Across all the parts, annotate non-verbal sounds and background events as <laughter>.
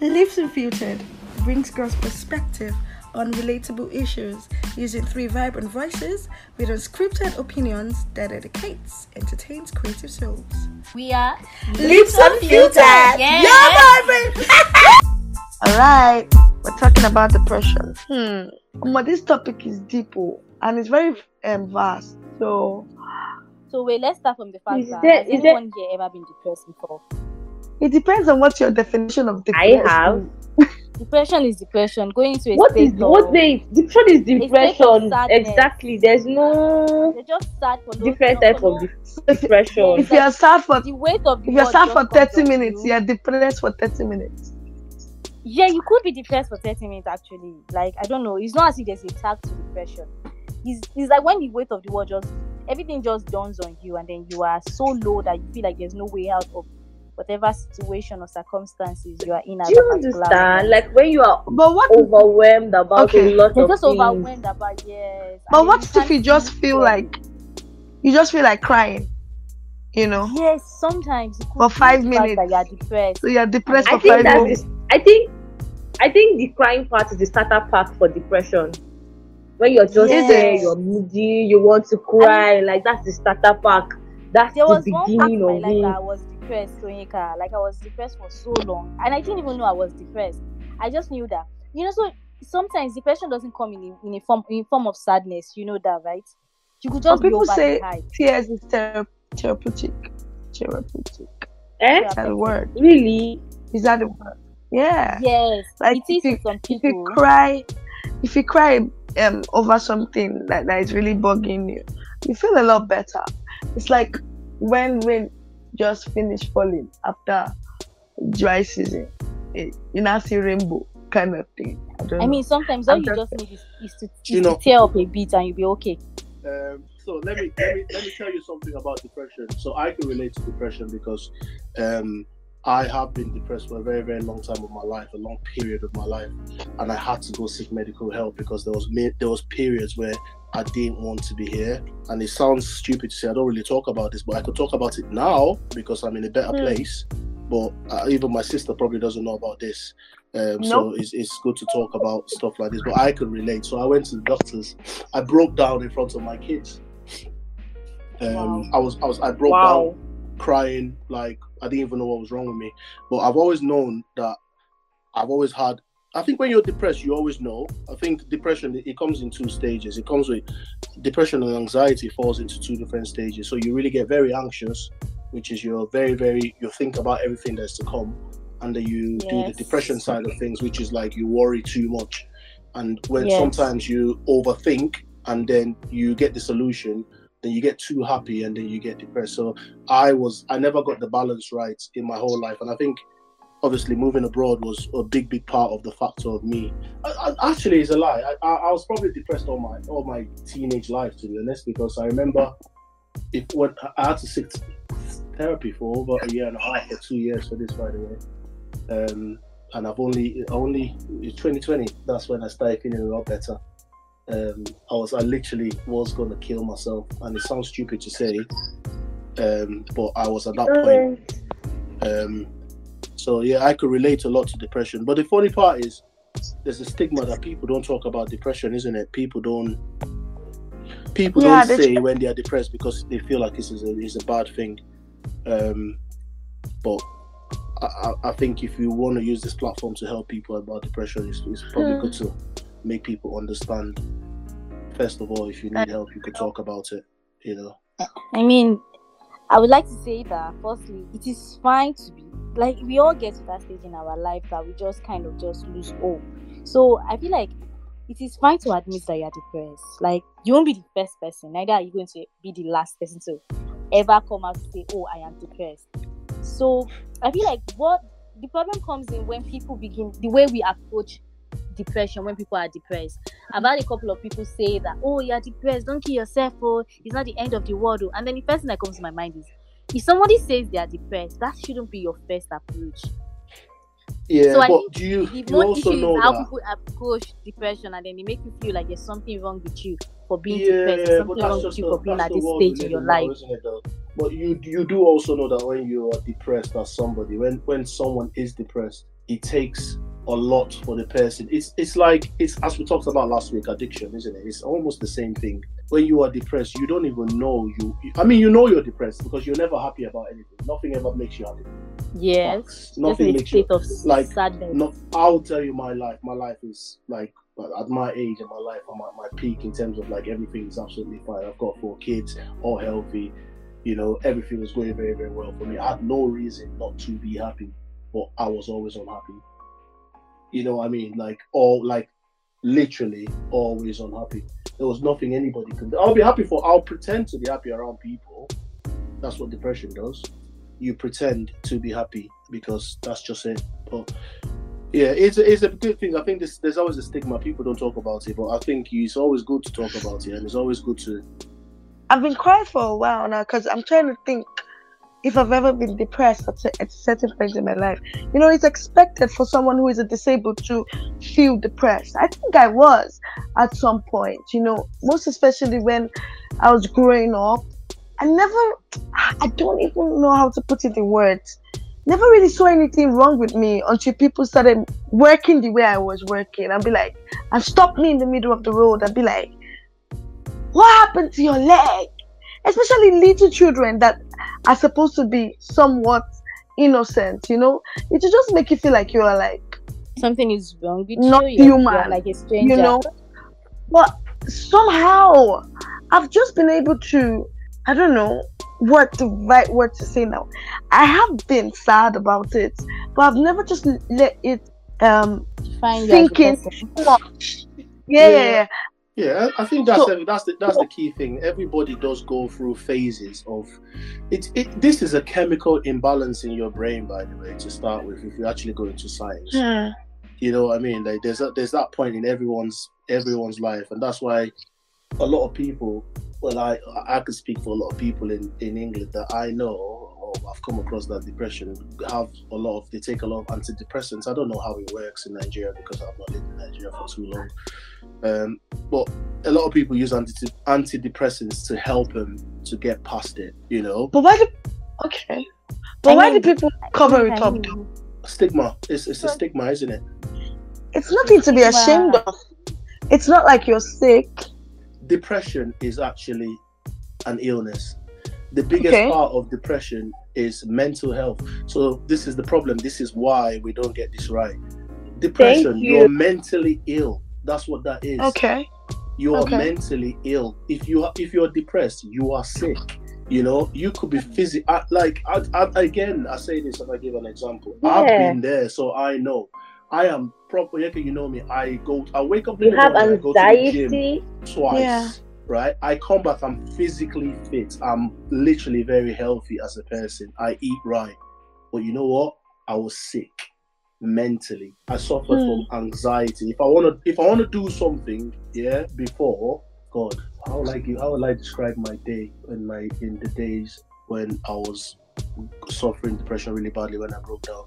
Lips Unfiltered brings girls' perspective on relatable issues using three vibrant voices with unscripted opinions that educates, entertains creative souls. We are Lips Unfiltered! Yeah. Yeah, <laughs> baby! Alright, we're talking about depression. Hmm. But this topic is deep oh, and it's very um, vast. So So wait, let's start from the fact Is that there- has is there- anyone here ever been depressed before? It depends on what your definition of depression. I depression have. <laughs> Depression is depression. Going to a What state is of, what they depression is depression. Exactly. There's no They're just sad for different type of depression. If you're sad for the weight of the if you're sad for 30 minutes, you. you're depressed for 30 minutes. Yeah, you could be depressed for 30 minutes actually. Like, I don't know. It's not as if there's a tag to depression. It's, it's like when the weight of the world just, everything just dawns on you, and then you are so low that you feel like there's no way out of whatever situation or circumstances you are in. at Do you understand? moment. Like when you are But what overwhelmed about Okay. a lot You're of just things. overwhelmed about, yes. but then what you if you just feel clearly. like you just feel like crying? You know? Yes, sometimes. For five the fact That minutes. you are depressed. So you're depressed I for think five that minutes. is. I think. I think the crying part is the starter pack for depression. When you're just Yes. there, you're moody, you want to cry, like that's the starter pack. That's There the was one part beginning in my of life that I it. was depressed, Tonyeka. Like I was depressed for so long, and I didn't even know I was depressed. I just knew that, you know. So sometimes depression doesn't come in a, in a form in form of sadness. You know that, right? You could just be people say tears is thera- therapeutic. Therapeutic. Eh? Is that the word? Really? Is that the word? Yeah. Yes, Like it is if you, some if you people. cry, if you cry um over something that, that is really bugging you, you feel a lot better. It's like when rain just finished falling after dry season. It, you now see rainbow kind of thing. I don't I know. mean, sometimes all I'm you just- just need is, is to, You know- to tear up a bit and you'll be okay. Um, so let me let me let me tell you something about depression. So I can relate to depression because um, I have been depressed for a very very long time of my life, a long period of my life, and I had to go seek medical help because there was there was periods where I didn't want to be here. And it sounds stupid to say I don't really talk about this, but I could talk about it now because I'm in a better Hmm. place. But uh, even my sister probably doesn't know about this. Um, So it's, it's good to talk about stuff like this. But I could relate. So I went to the doctors. I broke down in front of my kids. Um, Wow. I was I was I broke Wow. down crying like I didn't even know what was wrong with me. But I've always known that I've always had. I think when you're depressed, you always know. I think depression it comes in two stages. It comes with depression and anxiety falls into two different stages. So you really get very anxious, which is you're very very you think about everything that's to come, and then you do the depression side of things, which is like you worry too much, and when Yes. sometimes you overthink and then you get the solution then you get too happy and then you get depressed. So I was I never got the balance right in my whole life, and I think obviously moving abroad was a big big part of the factor of me. I, I, actually, it's a lie. I, I, I was probably depressed all my all my teenage life to be honest, because I remember if when I had to seek therapy for over a year and a half or two years for this, by the way. Um, and I've only only it's 2020. That's when I started feeling a lot better um, I was I literally was gonna kill myself, and it sounds stupid to say, um, but I was at that point. Um, so yeah, I could relate a lot to depression. But the funny part is, there's a stigma that people don't talk about depression, isn't it? People don't. People Yeah, don't say when they are depressed because they feel like this is a is a bad thing. Um, but I, I- think if you want to use this platform to help people about depression, it's, it's probably good to make people understand. First of all, if you need help, you could talk about it. You know. I mean, I would like to say that firstly, it is fine to be like we all get to that stage in our life that we just kind of just lose hope. So I feel like it is fine to admit that you're depressed. Like you won't be the first person, neither are you going to be the last person to ever come out to say, Oh, I am depressed. So I feel like what the problem comes in when people begin the way we approach depression when people are depressed. I've had a couple of people say that, oh, you're depressed, don't kill yourself, oh, it's not the end of the world. oh." And then the first thing that comes to my mind is, if somebody says they are depressed, that shouldn't be your first approach. Yeah, So I but think do you The you also issue know is how that? people approach depression and then they make you feel like there's something wrong with you for being Yeah, depressed, there's but something wrong with you for being at this stage in your now, life. isn't it? Though? But you you do also know that when you are depressed as somebody, when when someone is depressed, it takes a lot for the person. It's it's like it's as we talked about last week, addiction, isn't it? It's almost the same thing. When you are depressed, you don't even know you. I mean, you know you're depressed because you're never happy about anything. Nothing ever makes you happy. Yes. Facts. Nothing makes you state of like sadness. no, I'll tell you my life. My life is like at my age and my life, I'm at my peak in terms of like everything is absolutely fine. I've got four kids, all healthy. You know, everything was going very, very well for me. I had no reason not to be happy, but I was always unhappy. You know what I mean? Like all like literally always unhappy. There was nothing anybody could do. I'll be happy for I'll pretend to be happy around people. That's what depression does. You pretend to be happy because that's just it. But yeah, it's a, it's a good thing. I think this, there's always a stigma. People don't talk about it, but I think it's always good to talk about it, and it's always good to. I've been quiet for a while now because I'm trying to think if I've ever been depressed at, a- certain points in my life. You know, it's expected for someone who is a disabled to feel depressed. I think I was at some point, you know, most especially when I was growing up. I never, I don't even know how to put it in words. Never really saw anything wrong with me until people started working the way I was working. I'd be like, and stop me in the middle of the road. I'd be like, what happened to your leg? Especially little children that are supposed to be somewhat innocent, you know? It will just make you feel like you are like, Something is wrong with Not you. You're, human, you're like a stranger. you know? But somehow I've just been able to, I don't know what the right word to say now. I have been sad about it, but I've never just let it um Find thinking too much. Yeah, yeah, Yeah. Yeah. Yeah, I think that's So- the, that's the that's the key thing. Everybody does go through phases of it. It this is a chemical imbalance in your brain, by the way, to start with. If you actually go into science, Hmm. you know what I mean. Like there's a, there's that point in everyone's everyone's life, and that's why a lot of people. Well, I I could speak for a lot of people in in England that I know or I've come across that depression have a lot of they take a lot of antidepressants. I don't know how it works in Nigeria because I've not lived in Nigeria for too long. Um, but a lot of people use anti- antidepressants to help them to get past it. You know, But why do okay? But I why do people cover it up? stigma. It's it's a stigma, isn't it? It's nothing to be ashamed of. It's not like you're sick. depression is actually an illness. The biggest Okay. part of depression is mental health. So this is the problem. This is why we don't get this right. Depression, you. you're mentally ill. That's what that is. Okay. You are Okay. mentally ill. If you are, if you're depressed, you are sick. You know, you could be physically like I, I, again. I say this and I give an example. I've been there, so I know. I am proper. You know me. I go. I wake up You have morning. I go to the gym anxiety. twice. Yeah. Right? I come back, I'm physically fit. I'm literally very healthy as a person. I eat right. But you know what? I was sick mentally. I suffered Hmm. from anxiety. If I wanna if I wanna do something, yeah, before God, how would I give how would I describe my day in my in the days when I was suffering depression really badly when I broke down?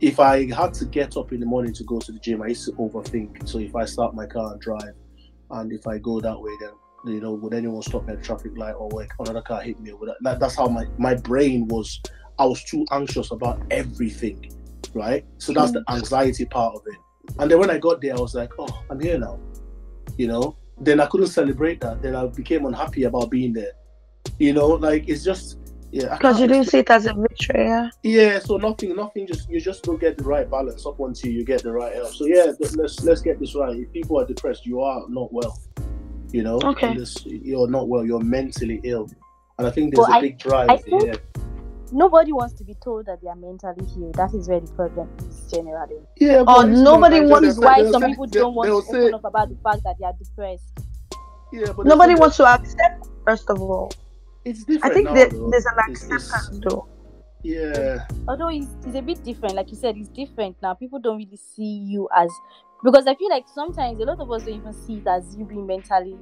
If I had to get up in the morning to go to the gym, I used to overthink. So if I start my car and drive, and if I go that way, then you know, would anyone stop me at a traffic light or like another oh, car hit me? Or would that, that's how my my brain was. I was too anxious about everything, right? So that's the mm. anxiety part of it. And then when I got there, I was like, oh, I'm here now, you know. Then I couldn't celebrate that. Then I became unhappy about being there, you know. Like it's just yeah. Because you didn't see it as a victory, yeah. yeah, so nothing, nothing. Just you just don't get the right balance up until you get the right help. So yeah, let's let's get this right. If people are depressed, you are not well. You know, Okay. Unless you're not well. You're mentally ill, and I think there's Well, a I- big drive. I think- yeah, Nobody wants to be told that they are mentally ill. That is where the problem is generally. yeah. Or but it's not nobody wants- This is why some they'll people say- don't want to they'll open say- up about the fact that they are depressed. Yeah, but Nobody wants to accept, first of all. that- It's I think now, that though. there's an It's- it's- acceptance, though. Yeah, Although it's, it's a bit different, like you said, it's different now. People don't really see you as because I feel like sometimes a lot of us don't even see it as you being mentally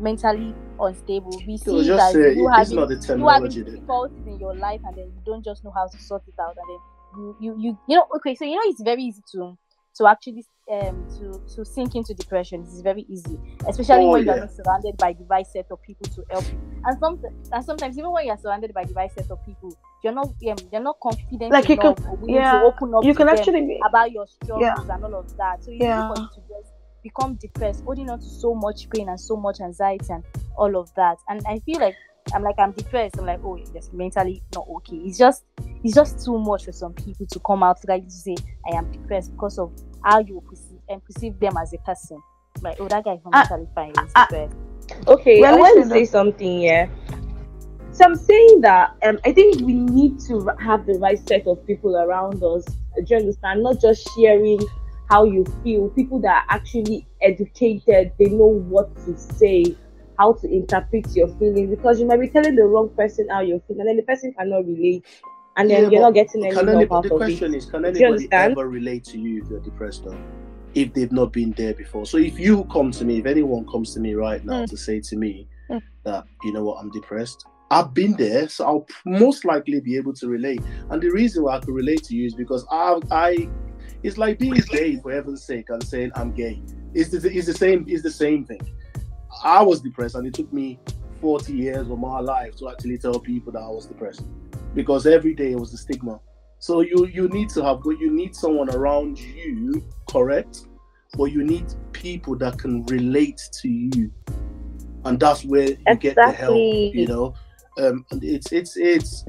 mentally unstable. We see so it say you it's having you having difficulties in your life and then you don't just know how to sort it out and then you you you, you know okay so you know it's very easy to to actually um to to sink into depression is very easy, especially Oh, when you're not surrounded by the right set of people to help you. And some and sometimes even when you're surrounded by the right set of people, you're not um, you're not confident Like you enough can- yeah, to open up you can actually be about your struggles and all of that. So it's Yeah. for you to just become depressed, holding on to so much pain and so much anxiety and all of that. And I feel like I'm like I'm depressed. I'm like, oh, just mentally not okay. It's just it's just too much for some people to come out like to say I am depressed because of how you perceive and perceive them as a person. Like, oh, that guy is not Ah, mentally fine. He's ah, depressed. Okay, Well, I want to say something here. So I'm saying that um, I think we need to have the right set of people around us. Do you understand? Not just sharing how you feel. People that are actually educated, they know what to say, how to interpret your feelings. Because you might be telling the wrong person how you're feeling, and then the person cannot relate, and then Yeah, you're not getting any help out the of question it. is, can anybody ever relate to you if you're depressed though? If they've not been there before. So if you come to me, if anyone comes to me right now Mm. to say to me Mm. that, you know what, I'm depressed, I've been there, so I'll most likely be able to relate. And the reason why I could relate to you is because I I it's like being gay for heaven's sake and saying I'm gay. It's the, it's the same it's the same thing. I was depressed and it took me 40 years of my life to actually tell people that I was depressed because every day it was the stigma. So you you need to have but you need someone around you, correct? But you need people that can relate to you, and that's where you get the help. You know, um, it's it's it's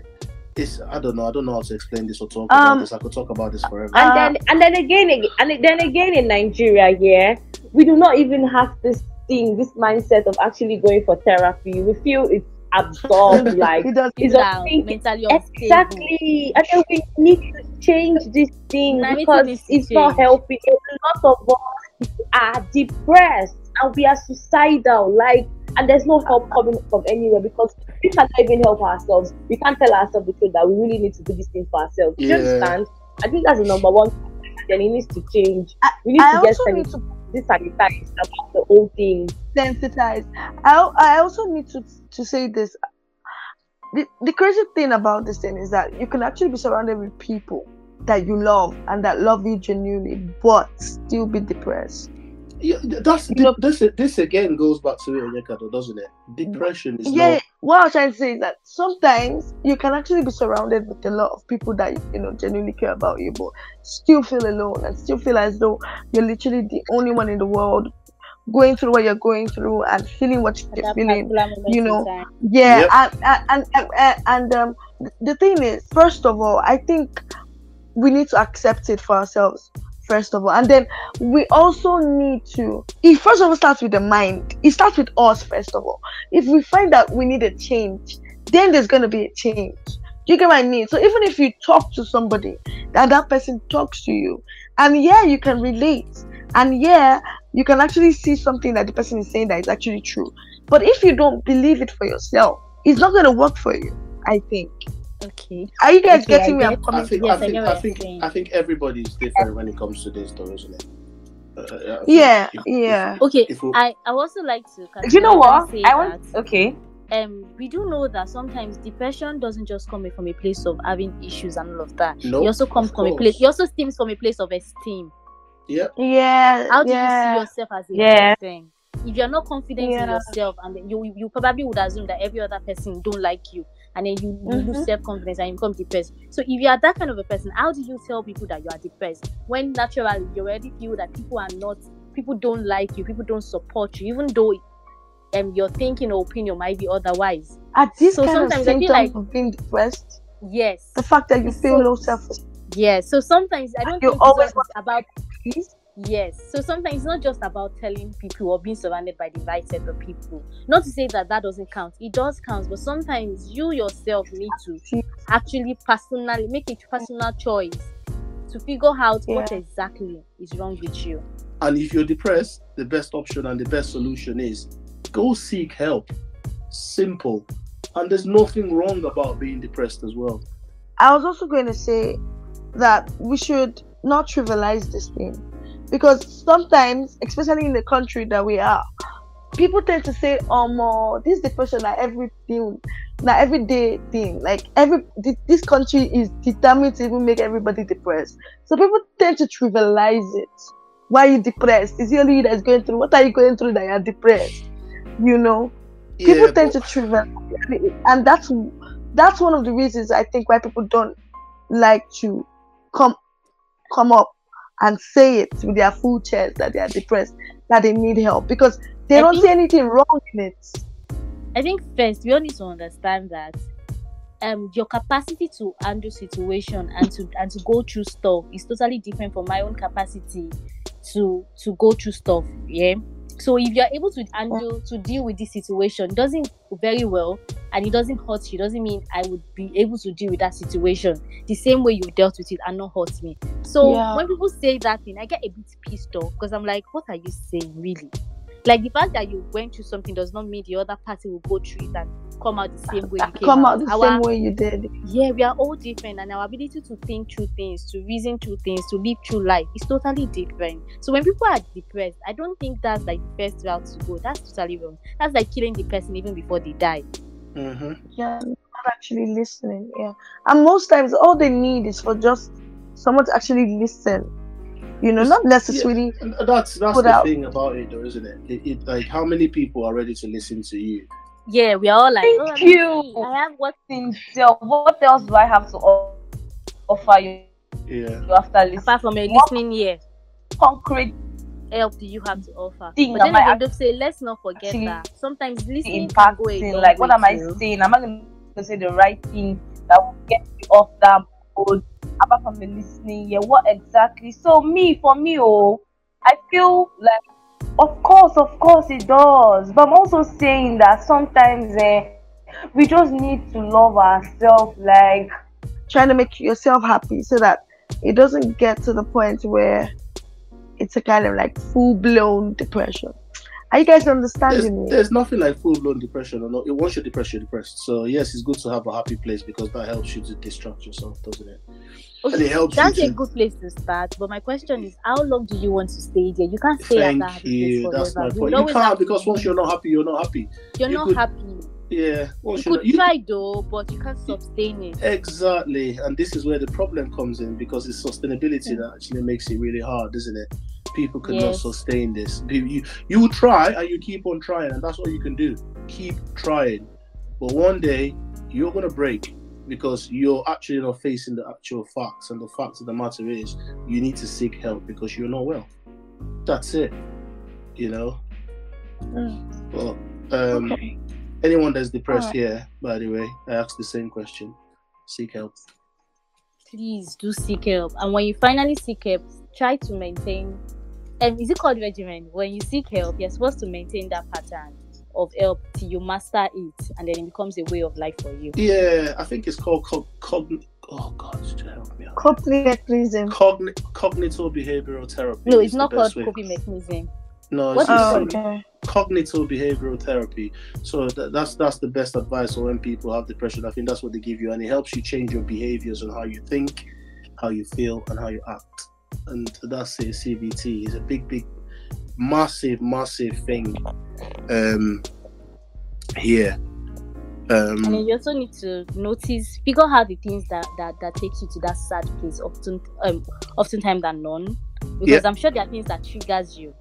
it's I don't know I don't know how to explain this or talk Um, about this. I could talk about this forever. and then and then again and then again in Nigeria, yeah, we do not even have this thing, this mindset of actually going for therapy. We feel it's absorbed, <laughs> like it does it's People a mentally. Exactly, and then we need to change this thing Narrative because needs to it's not change. helping. A lot of us are depressed and we are suicidal, like, and there's no help coming from anywhere because we cannot even help ourselves. We can't tell ourselves the truth that we really need to do this thing for ourselves. Do Yeah. you understand? I think that's the number one. Thing. Then it needs to change. I- We need I to get also need to desensitized about the whole thing. sensitized. I I also need to to say this. The, the crazy thing about this thing is that you can actually be surrounded with people that you love and that love you genuinely, but still be depressed. Yeah, that's You know- this. This again goes back to Onyekado, doesn't it? Depression is yeah, not. What I was trying to say is that sometimes you can actually be surrounded with a lot of people that you know genuinely care about you, but still feel alone and still feel as though you're literally the only one in the world going through what you're going through and feeling what you're that feeling. you know. Yeah, Yep. and and and, and, and, and um, the thing is, first of all, I think we need to accept it for ourselves. First of all, and then we also need to. It first of all starts with the mind. It starts with us first of all. If we find that we need a change, then there's gonna be a change. Do you get what I mean? So even if you talk to somebody and that person talks to you, and yeah, you can relate, and yeah, you can actually see something that the person is saying that is actually true. But if you don't believe it for yourself, it's not gonna work for you. I think. Okay. Are you guys Okay, I getting me? I'm get- I think. Yes, I I think. get I think. saying. I think everybody's different when it comes to this, though, isn't it? Uh, uh, I Yeah, if- if- yeah. Okay. If we, I I also like to. Do you know what? I want. that, Okay. um, we do know that sometimes depression doesn't just come from a place of having issues and all of that. no, it also comes of from a place. It also stems from a place of esteem. Yeah. Yeah. How do you see yourself as a Yeah. person? If you're not confident in yourself, and you you probably would assume that every other person don't like you, and then you, you lose Mhm. self confidence and you become depressed. So if you are that kind of a person, how do you tell people that you are depressed when naturally you already feel that people are not, people don't like you, people don't support you, even though um your thinking or opinion might be otherwise. At this So kind of sometimes I feel like- of being depressed? Yes. The fact that you feel So- low self Yes. So sometimes I don't You think always it's about esteem. Yes. So sometimes it's not just about telling people or being surrounded by the right set of people. Not to say that that doesn't count. It does count, but sometimes you yourself need to actually personally make a personal choice to figure out what exactly is wrong with you. And if you're depressed, the best option and the best solution is go seek help. Simple. And there's nothing wrong about being depressed as well. I was also going to say that we should not trivialize this thing because sometimes, especially in the country that we are, people tend to say, "Oh, more this depression, like everything, like everyday thing. Like every this country is determined to even make everybody depressed." So people tend to trivialize it. Why are you depressed? Is it only you that's going through? What are you going through that you're depressed? You know, people tend but- to trivialize it, and that's that's one of the reasons I think why people don't like to come come up and say it with their full chest that they are depressed, that they need help because they I don't think- see anything wrong in it. I think first we all need to understand that um your capacity to handle situation and to and to go through stuff is totally different from my own capacity to to go through stuff. Yeah. So if you're able to handle oh. to deal with this situation, doesn't very well and it doesn't hurt you, doesn't mean I would be able to deal with that situation the same way you dealt with it and not hurt me. So Yeah. when people say that thing, I get a bit pissed off because I'm like, what are you saying really? Like the fact that you went through something does not mean the other party will go through it and come out the same way you came Come out. out the Our- same way you did. yeah, we are all different, and our ability to think through things, to reason through things, to live through life is totally different. So when people are depressed, I don't think that's like the first route to go. That's totally wrong. That's like killing the person even before they die. Mhm. Yeah, not actually listening. Yeah, and most times all they need is for just someone to actually listen. You know, not necessarily. And that's that's the out. thing about it, though, isn't it? It, it? Like, how many people are ready to listen to you? Yeah, we are all like, Thank oh, I'm you. I have what Sincere, what else do I have to offer you Yeah. after listening? apart from a listening ear. concrete Help do you have to offer? Thing but that then might again, don't say let's not forget that sometimes listening can go a Like, what am I too. saying? Am I going to say the right thing that will get me off that mode? Apart from the listening, yeah, what exactly? So, me, for me, oh, I feel like, of course, of course, it does. But I'm also saying that sometimes eh, we just need to love ourselves. Like, trying to make yourself happy so that it doesn't get to the point where it's a kind of like full blown depression. Are you guys There's, understanding me? there's nothing like full blown depression or not. Once you're depressed, you're depressed. So yes, it's good to have a happy place because that helps you to distract yourself, doesn't it? And it helps That's you a good place to start. But my question is, how long do you want to stay there? You can't stay at that you. That's my point. will You can't because once you're not happy, you're not happy. you're you not could- happy. Yeah. Once You could not, you, try though, but you can't sustain it. Exactly, and this is where the problem comes in because it's sustainability hmm. that actually makes it really hard, isn't it? People cannot Yes. sustain this. You, you you will try and you keep on trying, and that's all you can do. Keep trying, but one day you're gonna break because you're actually not facing the actual facts, and the fact of the matter is you need to seek help because you're not well. That's it. You know. Mm. Well, um, Okay. anyone that's depressed Alright. here, by the way, I asked the same question. Seek help. Please do seek help. And when you finally seek help, try to maintain. Um, is it called regimen? When you seek help, you're supposed to maintain that pattern of help till you master it, and then it becomes a way of life for you. Yeah, I think it's called cog. cogn- oh God, help me out. Coping mechanism. Cogni- cognitive behavioral therapy. No, it's not called best way. coping mechanism. No, it's is just Oh, okay. cognitive behavioral therapy. So th- that's that's the best advice for when people have depression. I think that's what they give you, and it helps you change your behaviors and how you think, how you feel, and how you act. And that's it. CBT is a big, big, massive, massive thing. Um, here. And then Um, you also need to notice, figure out the things that that that takes you to that sad place. Often, um, oftentimes than none, because I'm sure there are things that triggers you.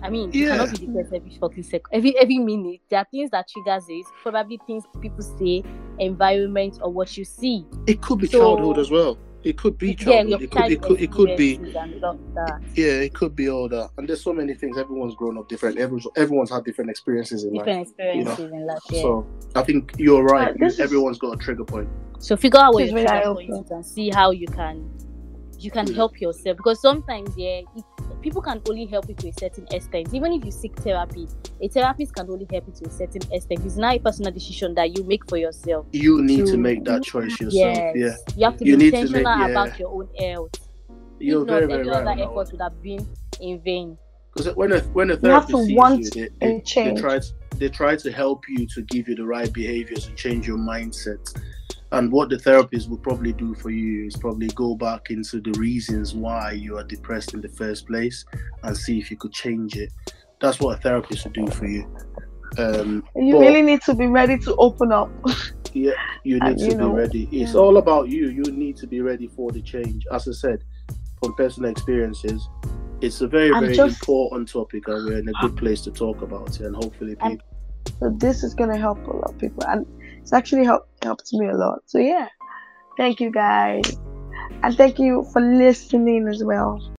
I mean, you cannot Yeah. be depressed every fucking second, every every minute. There are things that triggers it. Probably things people say, environment, or what you see. it could be So- childhood as well. It could be yeah, childhood. your it could. It could. It could be. experiences and all that. Yeah, it could be all that. And there's so many things. Everyone's grown up different. Everyone's everyone's had different experiences in different life. experiences in life. Yeah. So I think you're right. Is- Everyone's got a trigger point. So figure out what This your trigger point is and see how you can you can Yeah. help yourself because sometimes yeah it, people can only help you to a certain extent even if you seek therapy a therapist can only help you to a certain extent it's not a personal decision that you make for yourself You need to To- make that choice yourself. yes Yeah, you have to You be need to intentional make- yeah. about your own health you're if not very very every right. other on that effort would have been in vain Because when a when a You have therapist to sees want you, they, they, they change. try to, they try to help you to give you the right behaviors and change your mindset. And what the therapist will probably do for you is probably go back into the reasons why you are depressed in the first place and see if you could change it. that's what a therapist would do for you. Um, you but- really need to be ready to open up. <laughs> yeah, you need And, to you be know, ready. It's yeah. all about you. You need to be ready for the change. As I said, from personal experiences, it's a very, very just- important topic, and we're in a good place to talk about it. And hopefully, people. So this is gonna help a lot of people, and it's actually helped helped me a lot. So yeah, thank you guys, and thank you for listening as well.